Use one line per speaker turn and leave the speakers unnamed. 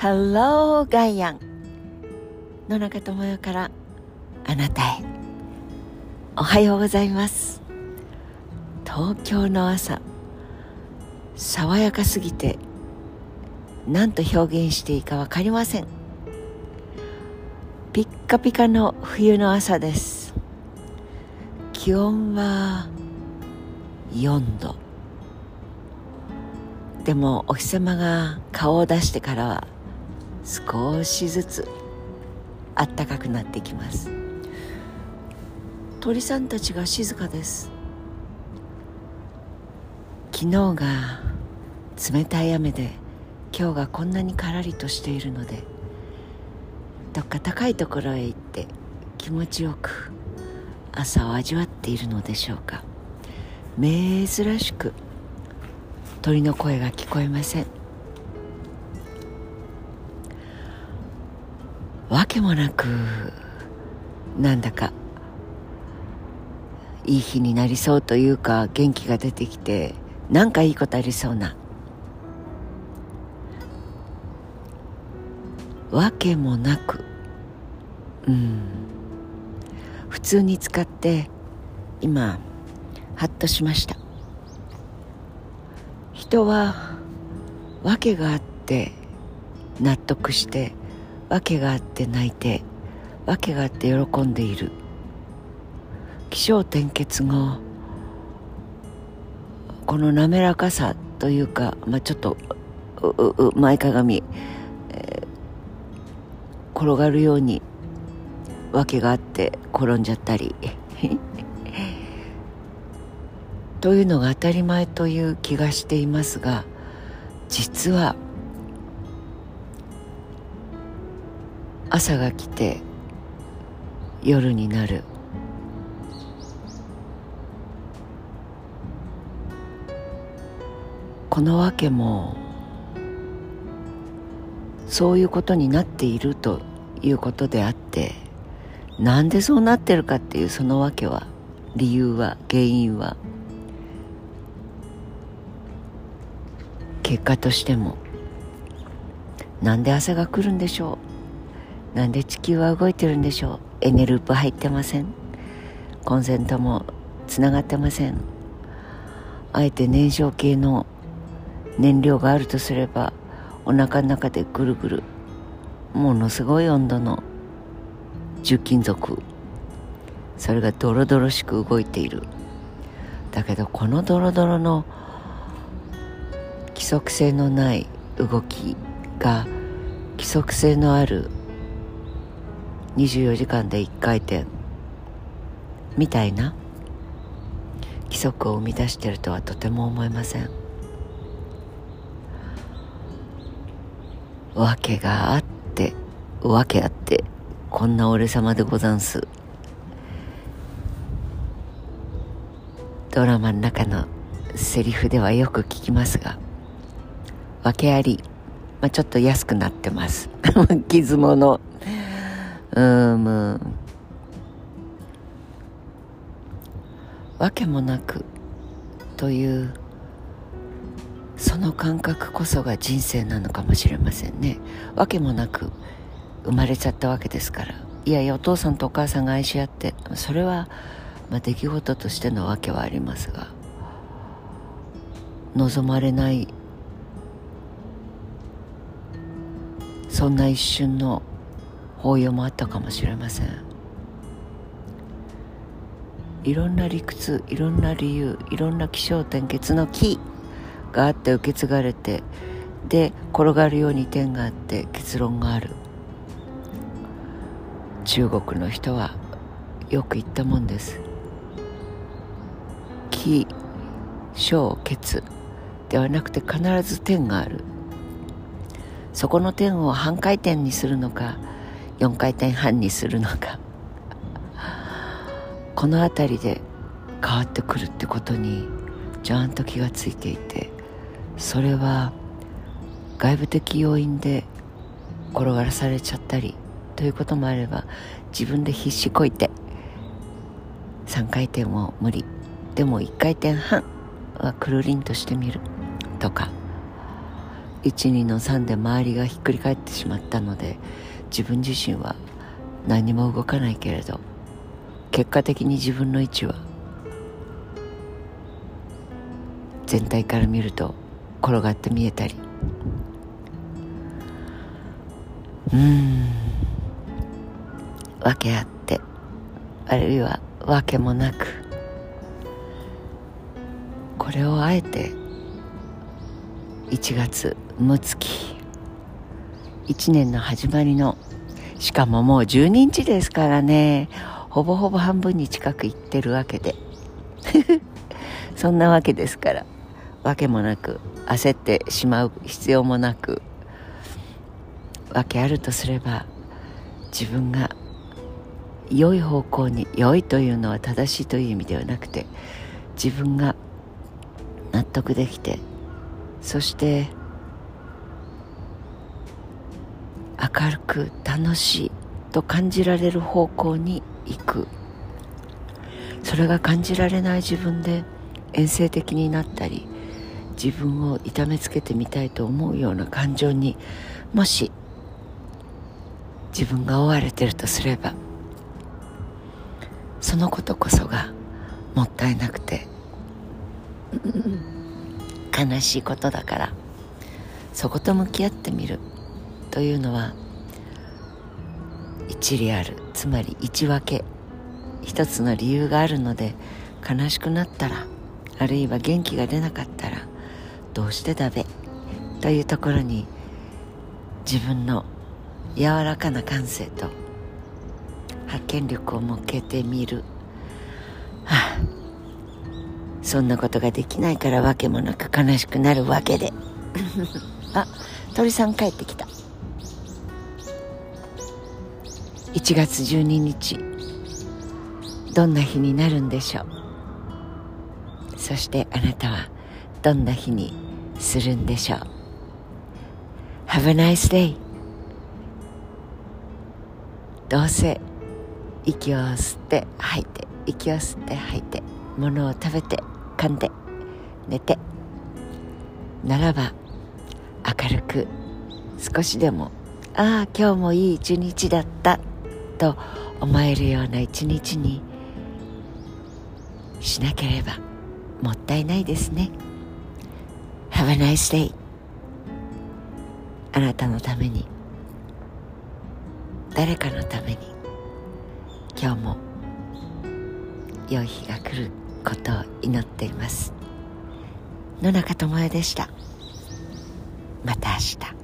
Hello ガイアン野中智代からあなたへ。おはようございます。東京の朝。爽やかすぎて何と表現していいか分かりません。ピッカピカの冬の朝です。気温は4度。でもお日様が顔を出してからは少しずつ暖かくなってきます。鳥さんたちが静かです。昨日が冷たい雨で今日がこんなにからりとしているのでどっか高いところへ行って気持ちよく朝を味わっているのでしょうか。珍しく鳥の声が聞こえません。わけもなくなんだかいい日になりそうというか元気が出てきてなんかいいことありそうな。わけもなく。うん。普通に使って今ハッとしました。人は訳があって納得して訳があって泣いて訳があって喜んでいる。起承転結後この滑らかさというか、まあ、ちょっと前かがみ、えー、転がるように訳があって転んじゃったり。というのが当たり前という気がしていますが実は朝が来て夜になる。このわけもそういうことになっているということであってなんでそうなってるかっていうそのわけは理由は原因は結果としてもなんで朝が来るんでしょう？なんで地球は動いてるんでしょう？エネループ入ってません？コンセントもつながってません？あえて燃焼系の燃料があるとすればお腹の中でぐるぐるものすごい温度の重金属それがドロドロしく動いている。だけどこのドロドロの規則性のない動きが規則性のある24時間で1回転。みたいな。規則を生み出しているとはとても思えません。訳があって訳あってこんな俺様でござんす。ドラマの中のセリフではよく聞きますが訳あり、まあ、ちょっと安くなってます。傷物。うんわけもなくというその感覚こそが人生なのかもしれませんね。わけもなく生まれちゃったわけですから。いやいやお父さんとお母さんが愛し合ってそれは、まあ、出来事としてのわけはありますが。望まれないそんな一瞬の抱擁もあったかもしれません。いろんな理屈いろんな理由いろんな起承転結の木があって受け継がれてで転がるように点があって結論がある。中国の人はよく言ったもんです。起承結ではなくて必ず点がある。そこの点を半回転にするのか4回転半にするのかこの辺りで変わってくるってことにちゃんと気がついていてそれは外部的要因で転がらされちゃったりということもあれば自分で必死こいて3回転も無理でも1回転半はくるりんとしてみるとか12の3で周りがひっくり返ってしまったので自分自身は何も動かないけれど結果的に自分の位置は全体から見ると転がって見えたり。うん。訳あってあるいは訳もなくこれをあえて1月六月1年の始まりのしかももう12日ですからね。ほぼほぼ半分に近く行ってるわけで。そんなわけですから。わけもなく焦ってしまう必要もなくわけあるとすれば自分が良い方向に良いというのは正しいという意味ではなくて自分が納得できてそして明るく楽しいと感じられる方向に行く。それが感じられない自分で遠征的になったり自分を痛めつけてみたいと思うような感情にもし自分が追われてるとすればそのことこそがもったいなくて悲しいことだからそこと向き合ってみる。というのは一理ある。つまり一分け。一つの理由があるので悲しくなったらあるいは元気が出なかったらどうしてダメというところに自分の柔らかな感性と発見力を向けてみる、はあ、そんなことができないからわけもなく悲しくなるわけで。あ鳥さん帰ってきた。1月12日。どんな日になるんでしょう？そしてあなたはどんな日にするんでしょう？Have a nice day. どうせ息を吸って吐いて息を吸って吐いて物を食べて噛んで寝て。ならば明るく少しでもああ今日もいい一日だった。と思えるような一日にしなければもったいないですね。Have a nice day. あなたのために誰かのために今日も良い日が来ることを祈っています。野中智恵でした。また明日。